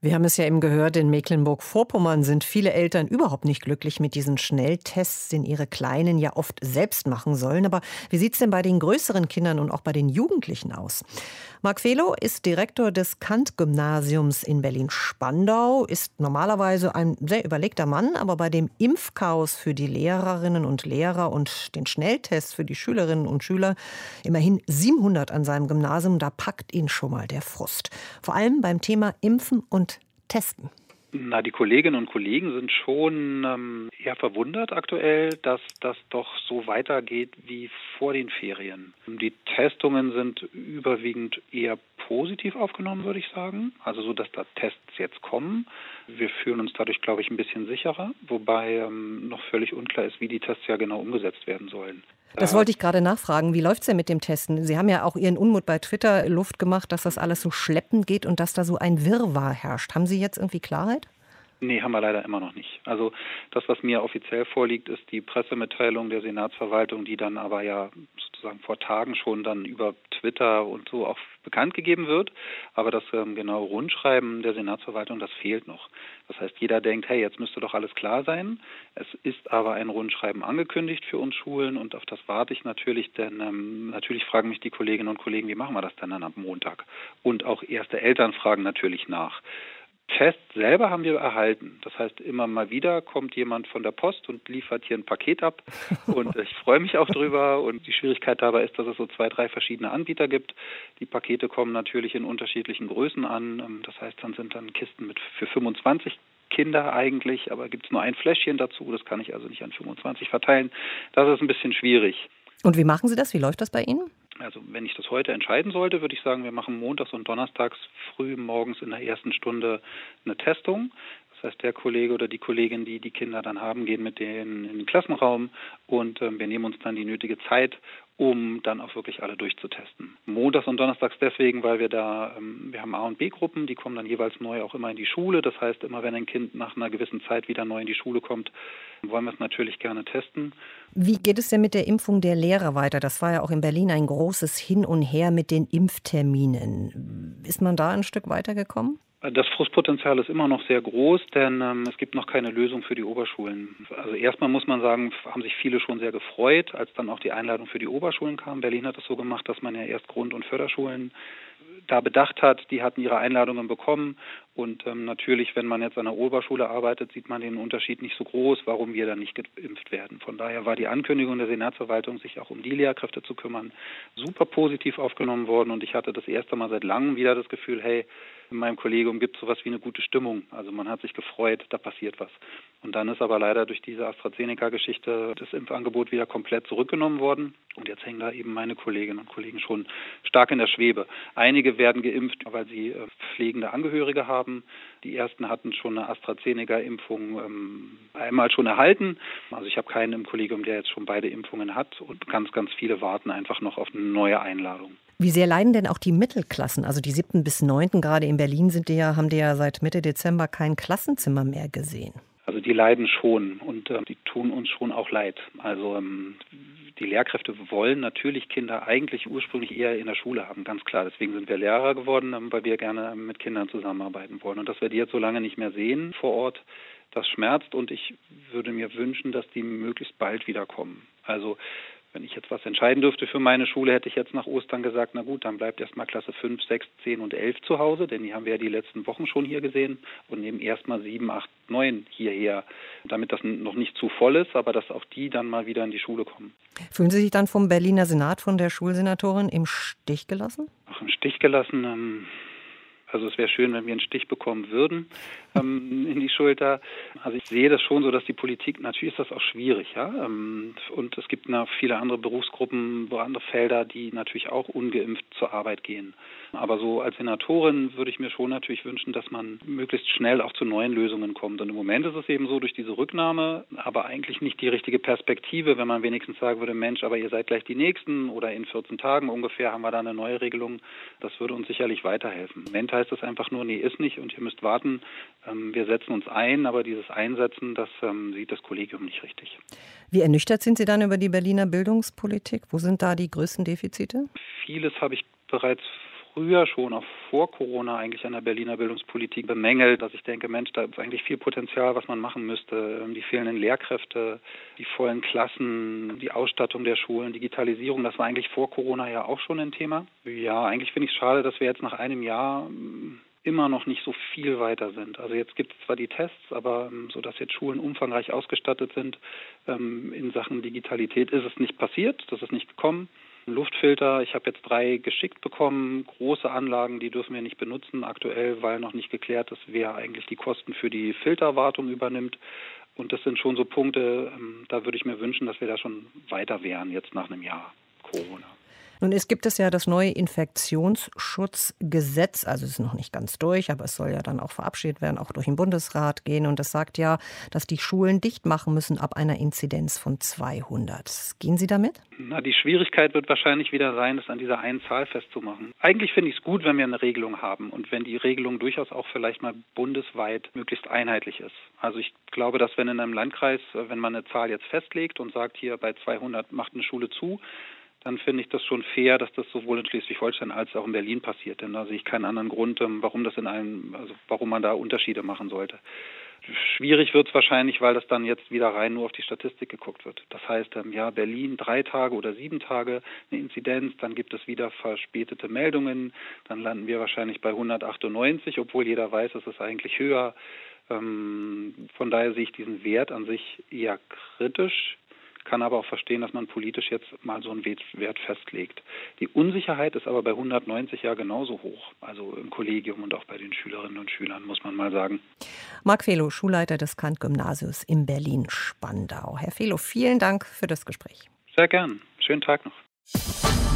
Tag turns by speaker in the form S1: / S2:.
S1: wir haben es ja eben gehört, in Mecklenburg-Vorpommern sind viele Eltern überhaupt nicht glücklich mit diesen Schnelltests, den ihre Kleinen ja oft selbst machen sollen. Aber wie sieht es denn bei den größeren Kindern und auch bei den Jugendlichen aus? Marc Felo ist Direktor des Kant-Gymnasiums in Berlin-Spandau, ist normalerweise ein sehr überlegter Mann, aber bei dem Impfchaos für die Lehrerinnen und Lehrer und den Schnelltests für die Schülerinnen und Schüler, immerhin 700 an seinem Gymnasium, da packt ihn schon mal der Frust. Vor allem beim Thema Impfen und testen?
S2: Na, die Kolleginnen und Kollegen sind schon ähm, eher verwundert aktuell, dass das doch so weitergeht wie vor den Ferien. Die Testungen sind überwiegend eher positiv aufgenommen, würde ich sagen. Also so, dass da Tests jetzt kommen. Wir fühlen uns dadurch, glaube ich, ein bisschen sicherer, wobei ähm, noch völlig unklar ist, wie die Tests ja genau umgesetzt werden sollen.
S1: Das wollte ich gerade nachfragen. Wie läuft es denn mit dem Testen? Sie haben ja auch Ihren Unmut bei Twitter Luft gemacht, dass das alles so schleppend geht und dass da so ein Wirrwarr herrscht. Haben Sie jetzt irgendwie Klarheit?
S2: Nee, haben wir leider immer noch nicht. Also das, was mir offiziell vorliegt, ist die Pressemitteilung der Senatsverwaltung, die dann aber ja sozusagen vor Tagen schon dann über Twitter und so auch bekannt gegeben wird. Aber das ähm, genaue Rundschreiben der Senatsverwaltung, das fehlt noch. Das heißt, jeder denkt, hey, jetzt müsste doch alles klar sein. Es ist aber ein Rundschreiben angekündigt für uns Schulen und auf das warte ich natürlich, denn ähm, natürlich fragen mich die Kolleginnen und Kollegen, wie machen wir das denn dann am Montag? Und auch erste Eltern fragen natürlich nach. Test selber haben wir erhalten. Das heißt, immer mal wieder kommt jemand von der Post und liefert hier ein Paket ab. Und ich freue mich auch drüber. Und die Schwierigkeit dabei ist, dass es so zwei, drei verschiedene Anbieter gibt. Die Pakete kommen natürlich in unterschiedlichen Größen an. Ähm, das heißt, dann sind dann Kisten mit für 25 Kinder eigentlich, aber gibt es nur ein Fläschchen dazu. Das kann ich also nicht an 25 verteilen. Das ist ein bisschen schwierig.
S1: Und wie machen Sie das? Wie läuft das bei Ihnen?
S2: Das heute entscheiden sollte, würde ich sagen, wir machen montags und donnerstags früh morgens in der ersten Stunde eine Testung. Das heißt, der Kollege oder die Kollegin, die die Kinder dann haben, gehen mit denen in den Klassenraum und äh, wir nehmen uns dann die nötige Zeit, um dann auch wirklich alle durchzutesten. Montags und Donnerstags deswegen, weil wir da, ähm, wir haben A- und B-Gruppen, die kommen dann jeweils neu auch immer in die Schule. Das heißt, immer wenn ein Kind nach einer gewissen Zeit wieder neu in die Schule kommt, wollen wir es natürlich gerne testen.
S1: Wie geht es denn mit der Impfung der Lehrer weiter? Das war ja auch in Berlin ein großes Hin und Her mit den Impfterminen. Ist man da ein Stück weitergekommen?
S2: Das Frustpotenzial ist immer noch sehr groß, denn ähm, es gibt noch keine Lösung für die Oberschulen. Also erstmal muss man sagen, haben sich viele schon sehr gefreut, als dann auch die Einladung für die Oberschulen kam. Berlin hat es so gemacht, dass man ja erst Grund- und Förderschulen da bedacht hat. Die hatten ihre Einladungen bekommen. Und ähm, natürlich, wenn man jetzt an der Oberschule arbeitet, sieht man den Unterschied nicht so groß, warum wir dann nicht geimpft werden. Von daher war die Ankündigung der Senatsverwaltung, sich auch um die Lehrkräfte zu kümmern, super positiv aufgenommen worden. Und ich hatte das erste Mal seit langem wieder das Gefühl, hey, in meinem Kollegium gibt es sowas wie eine gute Stimmung. Also man hat sich gefreut, da passiert was. Und dann ist aber leider durch diese AstraZeneca-Geschichte das Impfangebot wieder komplett zurückgenommen worden. Und jetzt hängen da eben meine Kolleginnen und Kollegen schon stark in der Schwebe. Einige werden geimpft, weil sie äh, pflegende Angehörige haben. Die ersten hatten schon eine AstraZeneca-Impfung ähm, einmal schon erhalten. Also ich habe keinen im Kollegium, der jetzt schon beide Impfungen hat. Und ganz, ganz viele warten einfach noch auf eine neue Einladung.
S1: Wie sehr leiden denn auch die Mittelklassen? Also die siebten bis neunten, gerade in Berlin sind die ja, haben die ja seit Mitte Dezember kein Klassenzimmer mehr gesehen.
S2: Also die leiden schon und äh, die tun uns schon auch leid. Also ähm, die Lehrkräfte wollen natürlich Kinder eigentlich ursprünglich eher in der Schule haben, ganz klar. Deswegen sind wir Lehrer geworden, ähm, weil wir gerne mit Kindern zusammenarbeiten wollen. Und dass wir die jetzt so lange nicht mehr sehen vor Ort, das schmerzt und ich würde mir wünschen, dass die möglichst bald wiederkommen. Also wenn ich jetzt was entscheiden dürfte für meine Schule, hätte ich jetzt nach Ostern gesagt, na gut, dann bleibt erstmal Klasse 5, 6, 10 und 11 zu Hause, denn die haben wir ja die letzten Wochen schon hier gesehen und nehmen erstmal 7, 8, 9 hierher, damit das noch nicht zu voll ist, aber dass auch die dann mal wieder in die Schule kommen.
S1: Fühlen Sie sich dann vom Berliner Senat, von der Schulsenatorin im Stich gelassen?
S2: Ach, im Stich gelassen, ähm, also es wäre schön, wenn wir einen Stich bekommen würden ähm, in die Schulter. Also ich sehe das schon so, dass die Politik, natürlich ist das auch schwierig, ja. Ähm, und es gibt noch viele andere Berufsgruppen, andere Felder, die natürlich auch ungeimpft zur Arbeit gehen. Aber so als Senatorin würde ich mir schon natürlich wünschen, dass man möglichst schnell auch zu neuen Lösungen kommt. Und im Moment ist es eben so durch diese Rücknahme, aber eigentlich nicht die richtige Perspektive, wenn man wenigstens sagen würde, Mensch, aber ihr seid gleich die Nächsten oder in 14 Tagen ungefähr haben wir da eine neue Regelung. Das würde uns sicherlich weiterhelfen. Moment heißt es einfach nur, nee, ist nicht und ihr müsst warten. Ähm, wir setzen uns ein, aber dieses Einsetzen, das ähm, sieht das Kollegium nicht richtig.
S1: Wie ernüchtert sind Sie dann über die Berliner Bildungspolitik? Wo sind da die größten Defizite?
S2: Vieles habe ich bereits früher schon, auch vor Corona, eigentlich an der Berliner Bildungspolitik bemängelt, dass ich denke, Mensch, da ist eigentlich viel Potenzial, was man machen müsste. Ähm, die fehlenden Lehrkräfte, die vollen Klassen, die Ausstattung der Schulen, Digitalisierung, das war eigentlich vor Corona ja auch schon ein Thema. Ja, eigentlich finde ich es schade, dass wir jetzt nach einem Jahr ähm, immer noch nicht so viel weiter sind. Also jetzt gibt es zwar die Tests, aber ähm, so dass jetzt Schulen umfangreich ausgestattet sind in Sachen Digitalität ist es nicht passiert, das ist nicht gekommen. Luftfilter. Ich habe jetzt drei geschickt bekommen. Große Anlagen, die dürfen wir nicht benutzen aktuell, weil noch nicht geklärt ist, wer eigentlich die Kosten für die Filterwartung übernimmt. Und das sind schon so Punkte, ähm, da würde ich mir wünschen, dass wir da schon weiter wären jetzt nach einem Jahr Corona.
S1: Nun, es gibt es ja das neue Infektionsschutzgesetz, also es ist noch nicht ganz durch, aber es soll ja dann auch verabschiedet werden, auch durch den Bundesrat gehen. Und das sagt ja, dass die Schulen dicht machen müssen ab einer Inzidenz von 200. Gehen Sie damit?
S2: Na, die Schwierigkeit wird wahrscheinlich wieder sein, es an dieser einen Zahl festzumachen. Eigentlich finde ich es gut, wenn wir eine Regelung haben und wenn die Regelung durchaus auch vielleicht mal bundesweit möglichst einheitlich ist. Also ich glaube, dass wenn in einem Landkreis, wenn man eine Zahl jetzt festlegt und sagt, hier bei 200 macht eine Schule zu, dann finde ich das schon fair, dass das sowohl in Schleswig-Holstein als auch in Berlin passiert. Denn da sehe ich keinen anderen Grund, ähm, warum das in einem, also warum man da Unterschiede machen sollte. Schwierig wird es wahrscheinlich, weil das dann jetzt wieder rein nur auf die Statistik geguckt wird. Das heißt, ähm, ja, Berlin drei Tage oder sieben Tage eine Inzidenz, dann gibt es wieder verspätete Meldungen, dann landen wir wahrscheinlich bei 198, obwohl jeder weiß, es ist eigentlich höher. Ähm, von daher sehe ich diesen Wert an sich eher kritisch kann aber auch verstehen, dass man politisch jetzt mal so einen Wert festlegt. Die Unsicherheit ist aber bei 190 ja genauso hoch, also im Kollegium und auch bei den Schülerinnen und Schülern, muss man mal sagen.
S1: Marc Felo, Schulleiter des Kant-Gymnasiums in Berlin-Spandau. Herr Felo, vielen Dank für das Gespräch.
S2: Sehr gern. Schönen Tag noch.